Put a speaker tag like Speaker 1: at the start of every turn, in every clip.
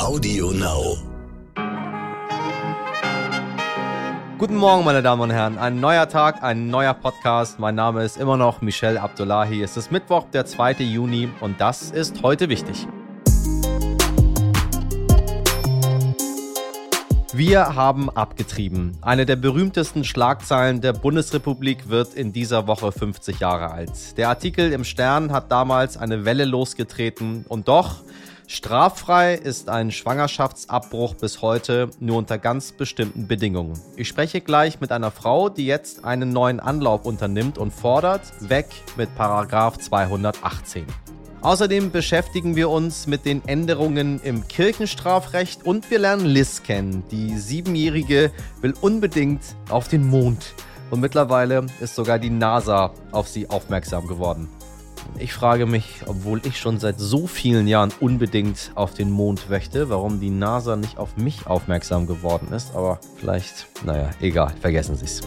Speaker 1: Audio Now.
Speaker 2: Guten Morgen, meine Damen und Herren. Ein neuer Tag, ein neuer Podcast. Mein Name ist immer noch Michel Abdullahi. Es ist Mittwoch, der 2. Juni und das ist heute wichtig. Wir haben abgetrieben. Eine der berühmtesten Schlagzeilen der Bundesrepublik wird in dieser Woche 50 Jahre alt. Der Artikel im Stern hat damals eine Welle losgetreten und doch Straffrei ist ein Schwangerschaftsabbruch bis heute nur unter ganz bestimmten Bedingungen. Ich spreche gleich mit einer Frau, die jetzt einen neuen Anlauf unternimmt und fordert, weg mit Paragraph 218. Außerdem beschäftigen wir uns mit den Änderungen im Kirchenstrafrecht und wir lernen Liz kennen. Die Siebenjährige will unbedingt auf den Mond. Und mittlerweile ist sogar die NASA auf sie aufmerksam geworden. Ich frage mich, obwohl ich schon seit so vielen Jahren unbedingt auf den Mond möchte, warum die NASA nicht auf mich aufmerksam geworden ist. Aber vielleicht, naja, egal, vergessen Sie es.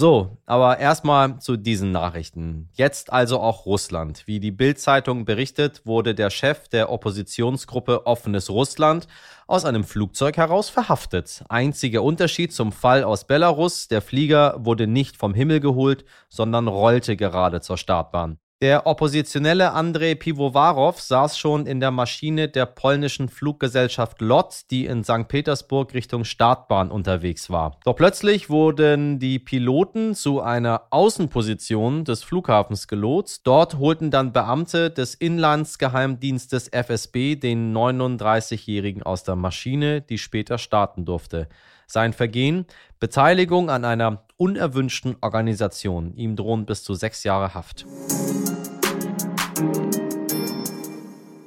Speaker 2: So, aber erstmal zu diesen Nachrichten. Jetzt also auch Russland. Wie die Bild-Zeitung berichtet, wurde der Chef der Oppositionsgruppe Offenes Russland aus einem Flugzeug heraus verhaftet. Einziger Unterschied zum Fall aus Belarus, der Flieger wurde nicht vom Himmel geholt, sondern rollte gerade zur Startbahn. Der oppositionelle Andrzej Pivovarov saß schon in der Maschine der polnischen Fluggesellschaft LOT, die in St. Petersburg Richtung Startbahn unterwegs war. Doch plötzlich wurden die Piloten zu einer Außenposition des Flughafens gelotst. Dort holten dann Beamte des Inlandsgeheimdienstes FSB den 39-Jährigen aus der Maschine, die später starten durfte. Sein Vergehen? Beteiligung an einer unerwünschten Organisation. Ihm drohen bis zu sechs Jahre Haft.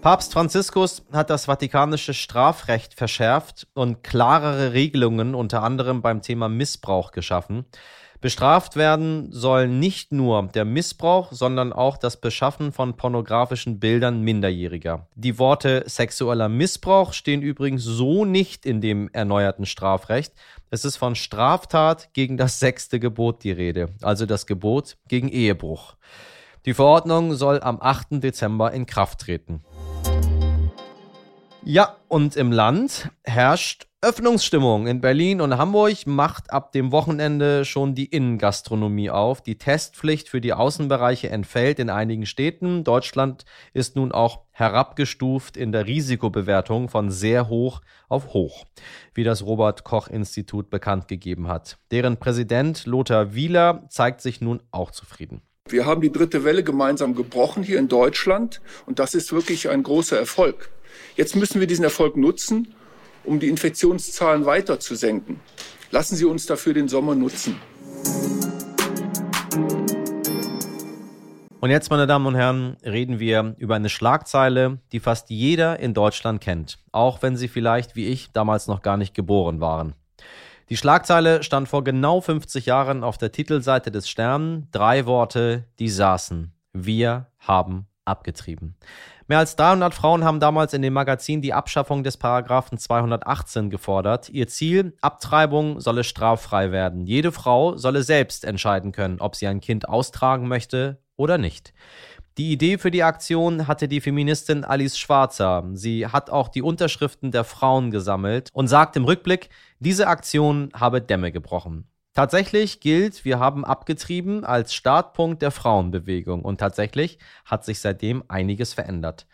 Speaker 2: Papst Franziskus hat das vatikanische Strafrecht verschärft und klarere Regelungen unter anderem beim Thema Missbrauch geschaffen. Bestraft werden sollen nicht nur der Missbrauch, sondern auch das Beschaffen von pornografischen Bildern Minderjähriger. Die Worte sexueller Missbrauch stehen übrigens so nicht in dem erneuerten Strafrecht. Es ist von Straftat gegen das sechste Gebot die Rede, also das Gebot gegen Ehebruch. Die Verordnung soll am 8. Dezember in Kraft treten. Ja, und im Land herrscht Öffnungsstimmung. In Berlin und Hamburg macht ab dem Wochenende schon die Innengastronomie auf. Die Testpflicht für die Außenbereiche entfällt in einigen Städten. Deutschland ist nun auch herabgestuft in der Risikobewertung von sehr hoch auf hoch, wie das Robert Koch Institut bekannt gegeben hat. Deren Präsident Lothar Wieler zeigt sich nun auch zufrieden.
Speaker 3: Wir haben die dritte Welle gemeinsam gebrochen hier in Deutschland und das ist wirklich ein großer Erfolg. Jetzt müssen wir diesen Erfolg nutzen um die Infektionszahlen weiter zu senken. Lassen Sie uns dafür den Sommer nutzen.
Speaker 2: Und jetzt, meine Damen und Herren, reden wir über eine Schlagzeile, die fast jeder in Deutschland kennt, auch wenn sie vielleicht wie ich damals noch gar nicht geboren waren. Die Schlagzeile stand vor genau 50 Jahren auf der Titelseite des Stern. Drei Worte, die saßen. Wir haben abgetrieben. Mehr als 300 Frauen haben damals in dem Magazin die Abschaffung des Paragraphen 218 gefordert. Ihr Ziel, Abtreibung solle straffrei werden. Jede Frau solle selbst entscheiden können, ob sie ein Kind austragen möchte oder nicht. Die Idee für die Aktion hatte die Feministin Alice Schwarzer. Sie hat auch die Unterschriften der Frauen gesammelt und sagt im Rückblick, diese Aktion habe Dämme gebrochen. Tatsächlich gilt, wir haben abgetrieben als Startpunkt der Frauenbewegung und tatsächlich hat sich seitdem einiges verändert.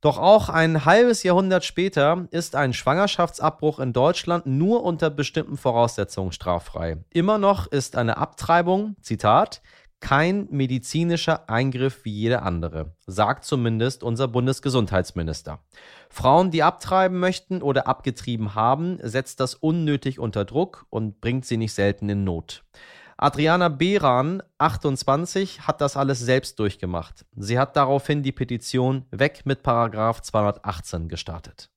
Speaker 2: Doch auch ein halbes Jahrhundert später ist ein Schwangerschaftsabbruch in Deutschland nur unter bestimmten Voraussetzungen straffrei. Immer noch ist eine Abtreibung, Zitat, kein medizinischer Eingriff wie jeder andere, sagt zumindest unser Bundesgesundheitsminister. Frauen, die abtreiben möchten oder abgetrieben haben, setzt das unnötig unter Druck und bringt sie nicht selten in Not. Adriana Behran, 28, hat das alles selbst durchgemacht. Sie hat daraufhin die Petition Weg mit Paragraph 218 gestartet.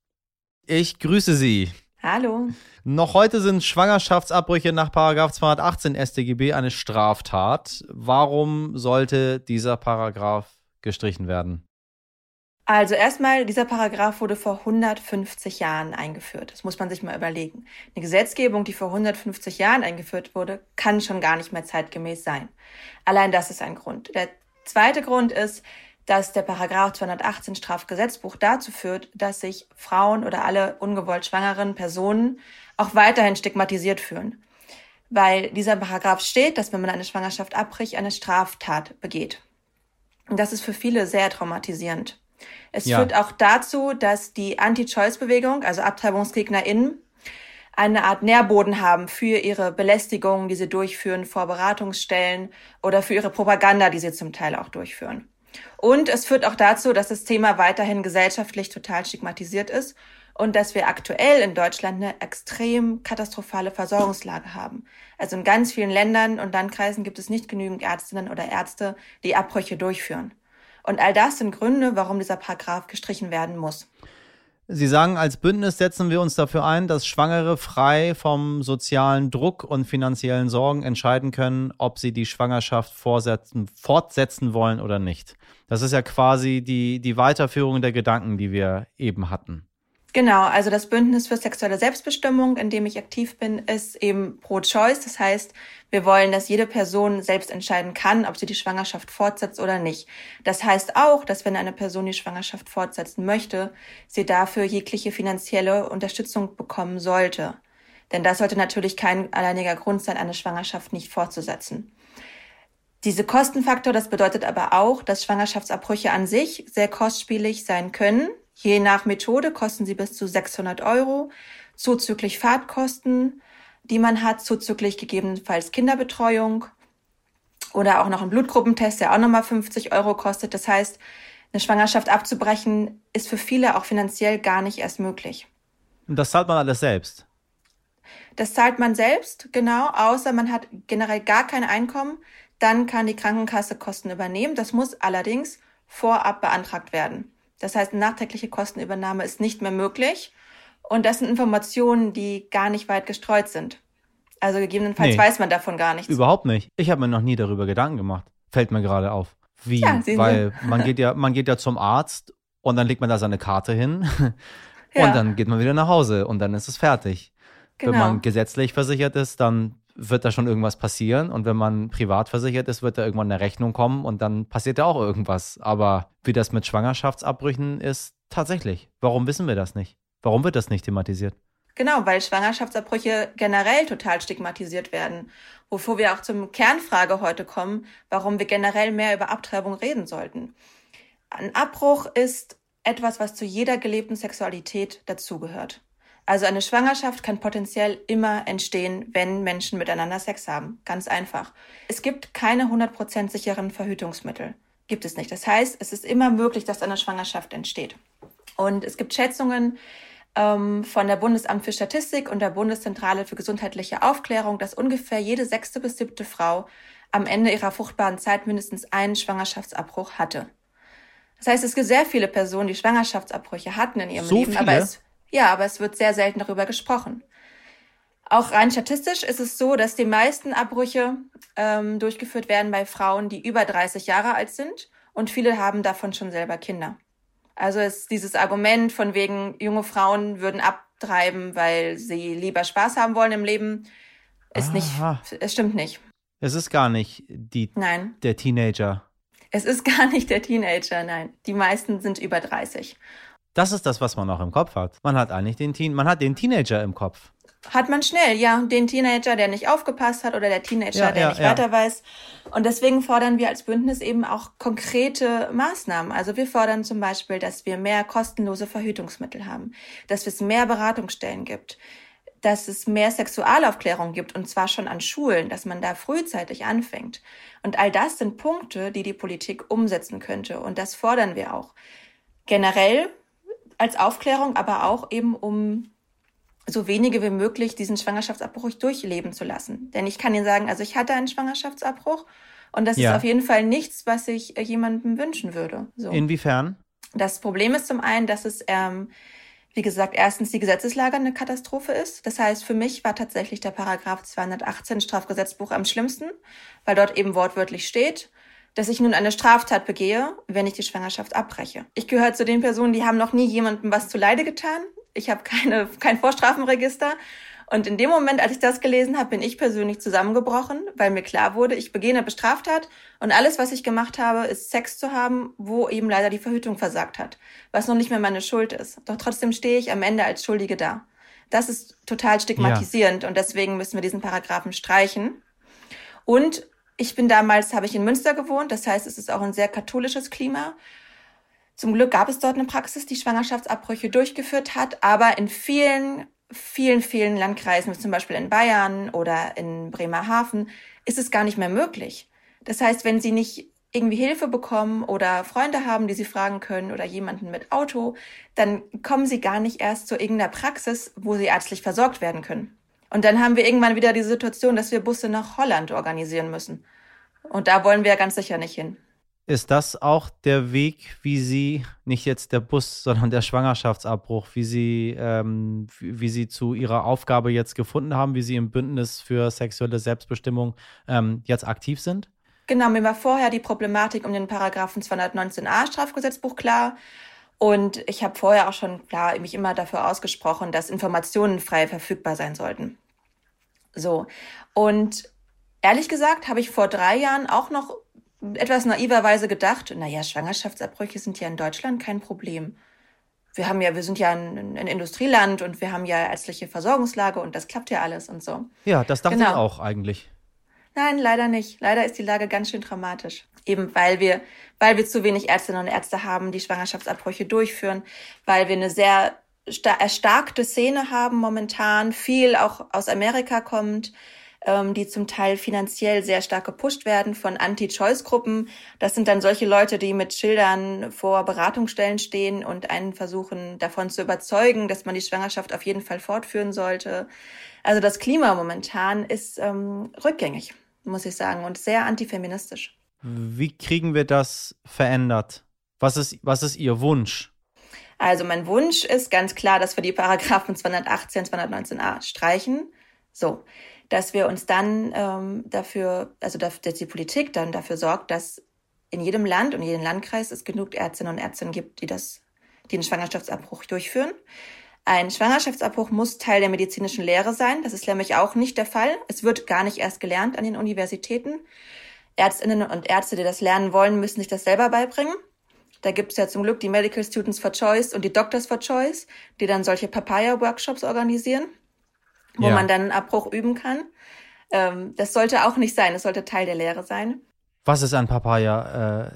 Speaker 2: Ich grüße Sie.
Speaker 4: Hallo.
Speaker 2: Noch heute sind Schwangerschaftsabbrüche nach 218 StGB eine Straftat. Warum sollte dieser Paragraph gestrichen werden?
Speaker 4: Also erstmal, dieser Paragraph wurde vor 150 Jahren eingeführt. Das muss man sich mal überlegen. Eine Gesetzgebung, die vor 150 Jahren eingeführt wurde, kann schon gar nicht mehr zeitgemäß sein. Allein das ist ein Grund. Der zweite Grund ist, dass der Paragraph 218 Strafgesetzbuch dazu führt, dass sich Frauen oder alle ungewollt schwangeren Personen auch weiterhin stigmatisiert fühlen. Weil dieser Paragraph steht, dass wenn man eine Schwangerschaft abbricht, eine Straftat begeht. Und das ist für viele sehr traumatisierend. Es ja. führt auch dazu, dass die Anti-Choice-Bewegung, also AbtreibungsgegnerInnen, eine Art Nährboden haben für ihre Belästigungen, die sie durchführen vor Beratungsstellen oder für ihre Propaganda, die sie zum Teil auch durchführen. Und es führt auch dazu, dass das Thema weiterhin gesellschaftlich total stigmatisiert ist und dass wir aktuell in Deutschland eine extrem katastrophale Versorgungslage haben. Also in ganz vielen Ländern und Landkreisen gibt es nicht genügend Ärztinnen oder Ärzte, die Abbrüche durchführen. Und all das sind Gründe, warum dieser Paragraph gestrichen werden muss.
Speaker 5: Sie sagen, als Bündnis setzen wir uns dafür ein, dass Schwangere frei vom sozialen Druck und finanziellen Sorgen entscheiden können, ob sie die Schwangerschaft fortsetzen wollen oder nicht. Das ist ja quasi die, die Weiterführung der Gedanken, die wir eben hatten.
Speaker 4: Genau, also das Bündnis für sexuelle Selbstbestimmung, in dem ich aktiv bin, ist eben pro-choice. Das heißt, wir wollen, dass jede Person selbst entscheiden kann, ob sie die Schwangerschaft fortsetzt oder nicht. Das heißt auch, dass wenn eine Person die Schwangerschaft fortsetzen möchte, sie dafür jegliche finanzielle Unterstützung bekommen sollte. Denn das sollte natürlich kein alleiniger Grund sein, eine Schwangerschaft nicht fortzusetzen. Diese Kostenfaktor, das bedeutet aber auch, dass Schwangerschaftsabbrüche an sich sehr kostspielig sein können Je nach Methode kosten sie bis zu 600 Euro, zuzüglich Fahrtkosten, die man hat, zuzüglich gegebenenfalls Kinderbetreuung oder auch noch ein Blutgruppentest, der auch nochmal 50 Euro kostet. Das heißt, eine Schwangerschaft abzubrechen ist für viele auch finanziell gar nicht erst möglich.
Speaker 5: Und das zahlt man alles selbst?
Speaker 4: Das zahlt man selbst, genau, außer man hat generell gar kein Einkommen. Dann kann die Krankenkasse Kosten übernehmen. Das muss allerdings vorab beantragt werden. Das heißt, eine nachträgliche Kostenübernahme ist nicht mehr möglich. Und das sind Informationen, die gar nicht weit gestreut sind. Also gegebenenfalls nee, weiß man davon gar nichts.
Speaker 5: Überhaupt nicht. Ich habe mir noch nie darüber Gedanken gemacht. Fällt mir gerade auf. Wie? Ja, Weil man geht ja, man geht ja zum Arzt und dann legt man da seine Karte hin ja. und dann geht man wieder nach Hause und dann ist es fertig. Genau. Wenn man gesetzlich versichert ist, dann wird da schon irgendwas passieren. Und wenn man privat versichert ist, wird da irgendwann eine Rechnung kommen und dann passiert da auch irgendwas. Aber wie das mit Schwangerschaftsabbrüchen ist, tatsächlich. Warum wissen wir das nicht? Warum wird das nicht thematisiert?
Speaker 4: Genau, weil Schwangerschaftsabbrüche generell total stigmatisiert werden. Wovor wir auch zum Kernfrage heute kommen, warum wir generell mehr über Abtreibung reden sollten. Ein Abbruch ist etwas, was zu jeder gelebten Sexualität dazugehört. Also eine Schwangerschaft kann potenziell immer entstehen, wenn Menschen miteinander Sex haben. Ganz einfach. Es gibt keine 100% sicheren Verhütungsmittel. Gibt es nicht. Das heißt, es ist immer möglich, dass eine Schwangerschaft entsteht. Und es gibt Schätzungen ähm, von der Bundesamt für Statistik und der Bundeszentrale für gesundheitliche Aufklärung, dass ungefähr jede sechste bis siebte Frau am Ende ihrer fruchtbaren Zeit mindestens einen Schwangerschaftsabbruch hatte. Das heißt, es gibt sehr viele Personen, die Schwangerschaftsabbrüche hatten in ihrem
Speaker 5: so
Speaker 4: Leben,
Speaker 5: viele?
Speaker 4: aber es ja, aber es wird sehr selten darüber gesprochen. Auch rein statistisch ist es so, dass die meisten Abbrüche ähm, durchgeführt werden bei Frauen, die über 30 Jahre alt sind und viele haben davon schon selber Kinder. Also ist dieses Argument von wegen, junge Frauen würden abtreiben, weil sie lieber Spaß haben wollen im Leben, ist Aha. nicht, es stimmt nicht.
Speaker 5: Es ist gar nicht die,
Speaker 4: nein.
Speaker 5: der Teenager.
Speaker 4: Es ist gar nicht der Teenager, nein. Die meisten sind über 30.
Speaker 5: Das ist das, was man auch im Kopf hat. Man hat eigentlich den Teen, man hat den Teenager im Kopf.
Speaker 4: Hat man schnell, ja. Den Teenager, der nicht aufgepasst hat oder der Teenager, ja, der ja, nicht ja. weiter weiß. Und deswegen fordern wir als Bündnis eben auch konkrete Maßnahmen. Also wir fordern zum Beispiel, dass wir mehr kostenlose Verhütungsmittel haben, dass es mehr Beratungsstellen gibt, dass es mehr Sexualaufklärung gibt und zwar schon an Schulen, dass man da frühzeitig anfängt. Und all das sind Punkte, die die Politik umsetzen könnte und das fordern wir auch. Generell als Aufklärung, aber auch eben um so wenige wie möglich diesen Schwangerschaftsabbruch durchleben zu lassen. Denn ich kann Ihnen sagen, also ich hatte einen Schwangerschaftsabbruch und das ja. ist auf jeden Fall nichts, was ich äh, jemandem wünschen würde.
Speaker 5: So. Inwiefern?
Speaker 4: Das Problem ist zum einen, dass es, ähm, wie gesagt, erstens die Gesetzeslage eine Katastrophe ist. Das heißt, für mich war tatsächlich der Paragraph 218 Strafgesetzbuch am schlimmsten, weil dort eben wortwörtlich steht, dass ich nun eine Straftat begehe, wenn ich die Schwangerschaft abbreche. Ich gehöre zu den Personen, die haben noch nie jemandem was zuleide getan. Ich habe keine, kein Vorstrafenregister Und in dem Moment, als ich das gelesen habe, bin ich persönlich zusammengebrochen, weil mir klar wurde, ich begehe eine Bestraftat und alles, was ich gemacht habe, ist Sex zu haben, wo eben leider die Verhütung versagt hat, was noch nicht mehr meine Schuld ist. Doch trotzdem stehe ich am Ende als Schuldige da. Das ist total stigmatisierend ja. und deswegen müssen wir diesen Paragraphen streichen. Und ich bin damals, habe ich in Münster gewohnt, das heißt, es ist auch ein sehr katholisches Klima. Zum Glück gab es dort eine Praxis, die Schwangerschaftsabbrüche durchgeführt hat, aber in vielen vielen, vielen Landkreisen, wie zum Beispiel in Bayern oder in Bremerhaven, ist es gar nicht mehr möglich. Das heißt, wenn Sie nicht irgendwie Hilfe bekommen oder Freunde haben, die Sie fragen können oder jemanden mit Auto, dann kommen Sie gar nicht erst zu irgendeiner Praxis, wo Sie ärztlich versorgt werden können. Und dann haben wir irgendwann wieder die Situation, dass wir Busse nach Holland organisieren müssen. Und da wollen wir ganz sicher nicht hin.
Speaker 2: Ist das auch der Weg, wie Sie, nicht jetzt der Bus, sondern der Schwangerschaftsabbruch, wie Sie, ähm, wie Sie zu Ihrer Aufgabe jetzt gefunden haben, wie Sie im Bündnis für sexuelle Selbstbestimmung ähm, jetzt aktiv sind?
Speaker 4: Genau, mir war vorher die Problematik um den Paragraphen 219a Strafgesetzbuch klar. Und ich habe vorher auch schon klar mich immer dafür ausgesprochen, dass Informationen frei verfügbar sein sollten. So. Und ehrlich gesagt habe ich vor drei Jahren auch noch etwas naiverweise gedacht, naja, Schwangerschaftsabbrüche sind ja in Deutschland kein Problem. Wir haben ja, wir sind ja ein, ein, Industrieland und wir haben ja ärztliche Versorgungslage und das klappt ja alles und so.
Speaker 2: Ja, das dachte genau. ich auch eigentlich.
Speaker 4: Nein, leider nicht. Leider ist die Lage ganz schön dramatisch. Eben weil wir, weil wir zu wenig Ärztinnen und Ärzte haben, die Schwangerschaftsabbrüche durchführen, weil wir eine sehr erstarkte Szene haben momentan, viel auch aus Amerika kommt, ähm, die zum Teil finanziell sehr stark gepusht werden von Anti-Choice-Gruppen. Das sind dann solche Leute, die mit Schildern vor Beratungsstellen stehen und einen versuchen davon zu überzeugen, dass man die Schwangerschaft auf jeden Fall fortführen sollte. Also das Klima momentan ist ähm, rückgängig, muss ich sagen, und sehr antifeministisch.
Speaker 2: Wie kriegen wir das verändert? Was ist, was ist Ihr Wunsch?
Speaker 4: Also mein Wunsch ist ganz klar, dass wir die Paragraphen 218, 219a streichen. So, dass wir uns dann ähm, dafür, also dass die Politik dann dafür sorgt, dass in jedem Land und jedem Landkreis es genug Ärztinnen und Ärzte gibt, die das, die den Schwangerschaftsabbruch durchführen. Ein Schwangerschaftsabbruch muss Teil der medizinischen Lehre sein. Das ist nämlich auch nicht der Fall. Es wird gar nicht erst gelernt an den Universitäten. Ärztinnen und Ärzte, die das lernen wollen, müssen sich das selber beibringen. Da gibt es ja zum Glück die Medical Students for Choice und die Doctors for Choice, die dann solche Papaya-Workshops organisieren wo ja. man dann einen Abbruch üben kann. Ähm, das sollte auch nicht sein, das sollte Teil der Lehre sein.
Speaker 2: Was ist ein Papaya? Äh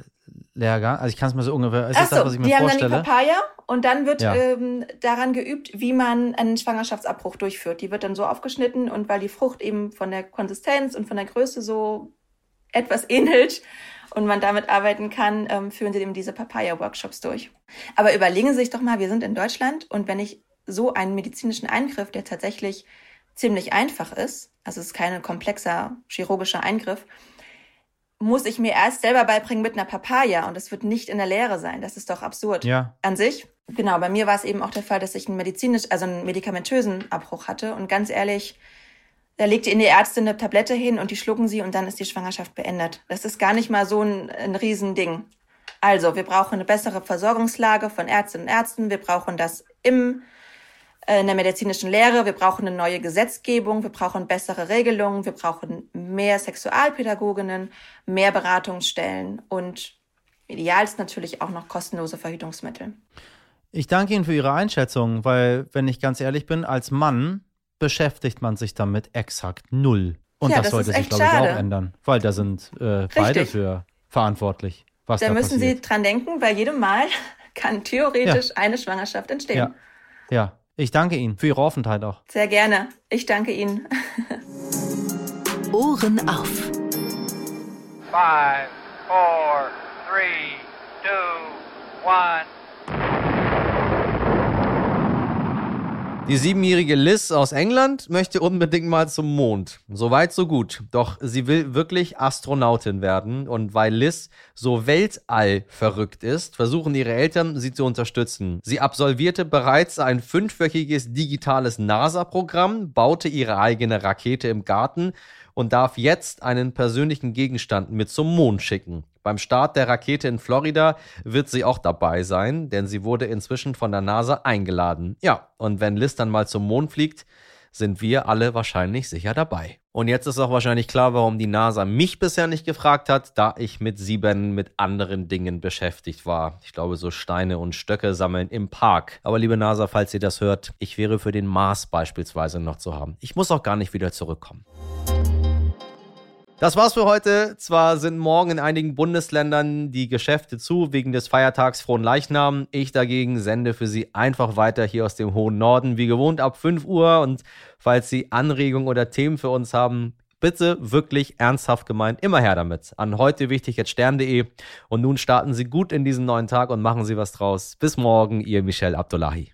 Speaker 2: Lehrgang? Also ich kann es mir so ungefähr, ist Ach das
Speaker 4: so,
Speaker 2: das, was ich mir
Speaker 4: die
Speaker 2: vorstelle?
Speaker 4: haben dann die Papaya und dann wird ja. ähm, daran geübt, wie man einen Schwangerschaftsabbruch durchführt. Die wird dann so aufgeschnitten und weil die Frucht eben von der Konsistenz und von der Größe so etwas ähnelt und man damit arbeiten kann, ähm, führen sie eben diese Papaya-Workshops durch. Aber überlegen Sie sich doch mal, wir sind in Deutschland und wenn ich so einen medizinischen Eingriff, der tatsächlich ziemlich einfach ist, also es ist kein komplexer chirurgischer Eingriff, muss ich mir erst selber beibringen mit einer Papaya und es wird nicht in der Lehre sein. Das ist doch absurd.
Speaker 2: Ja.
Speaker 4: An sich. Genau, bei mir war es eben auch der Fall, dass ich einen medizinisch, also einen medikamentösen Abbruch hatte und ganz ehrlich, da legt Ihnen die Ärztin eine Tablette hin und die schlucken sie und dann ist die Schwangerschaft beendet. Das ist gar nicht mal so ein, ein Riesending. Also, wir brauchen eine bessere Versorgungslage von Ärztinnen und Ärzten. Wir brauchen das im äh, in der medizinischen Lehre, wir brauchen eine neue Gesetzgebung, wir brauchen bessere Regelungen, wir brauchen mehr Sexualpädagoginnen, mehr Beratungsstellen und idealst natürlich auch noch kostenlose Verhütungsmittel.
Speaker 2: Ich danke Ihnen für Ihre Einschätzung, weil, wenn ich ganz ehrlich bin, als Mann beschäftigt man sich damit exakt null. Und ja, das, das sollte sich, glaube ich, auch ändern, weil da sind äh, beide für verantwortlich. Was da,
Speaker 4: da müssen
Speaker 2: passiert.
Speaker 4: Sie dran denken, bei jedem Mal kann theoretisch ja. eine Schwangerschaft entstehen.
Speaker 2: Ja. ja. Ich danke Ihnen für Ihre Offenheit auch.
Speaker 4: Sehr gerne. Ich danke Ihnen.
Speaker 1: Ohren auf. Five, four, three,
Speaker 2: two, one. Die siebenjährige Liz aus England möchte unbedingt mal zum Mond. Soweit, so gut. Doch sie will wirklich Astronautin werden. Und weil Liz so Weltall verrückt ist, versuchen ihre Eltern, sie zu unterstützen. Sie absolvierte bereits ein fünfwöchiges digitales NASA-Programm, baute ihre eigene Rakete im Garten und darf jetzt einen persönlichen Gegenstand mit zum Mond schicken. Beim Start der Rakete in Florida wird sie auch dabei sein, denn sie wurde inzwischen von der NASA eingeladen. Ja, und wenn Liz dann mal zum Mond fliegt, sind wir alle wahrscheinlich sicher dabei. Und jetzt ist auch wahrscheinlich klar, warum die NASA mich bisher nicht gefragt hat, da ich mit sieben mit anderen Dingen beschäftigt war. Ich glaube, so Steine und Stöcke sammeln im Park. Aber liebe NASA, falls ihr das hört, ich wäre für den Mars beispielsweise noch zu haben. Ich muss auch gar nicht wieder zurückkommen. Das war's für heute. Zwar sind morgen in einigen Bundesländern die Geschäfte zu wegen des Feiertags Frohen Leichnam. Ich dagegen sende für Sie einfach weiter hier aus dem hohen Norden, wie gewohnt ab 5 Uhr. Und falls Sie Anregungen oder Themen für uns haben, bitte wirklich ernsthaft gemeint, immer her damit. An heute wichtig jetzt stern.de. Und nun starten Sie gut in diesen neuen Tag und machen Sie was draus. Bis morgen, Ihr Michel Abdullahi.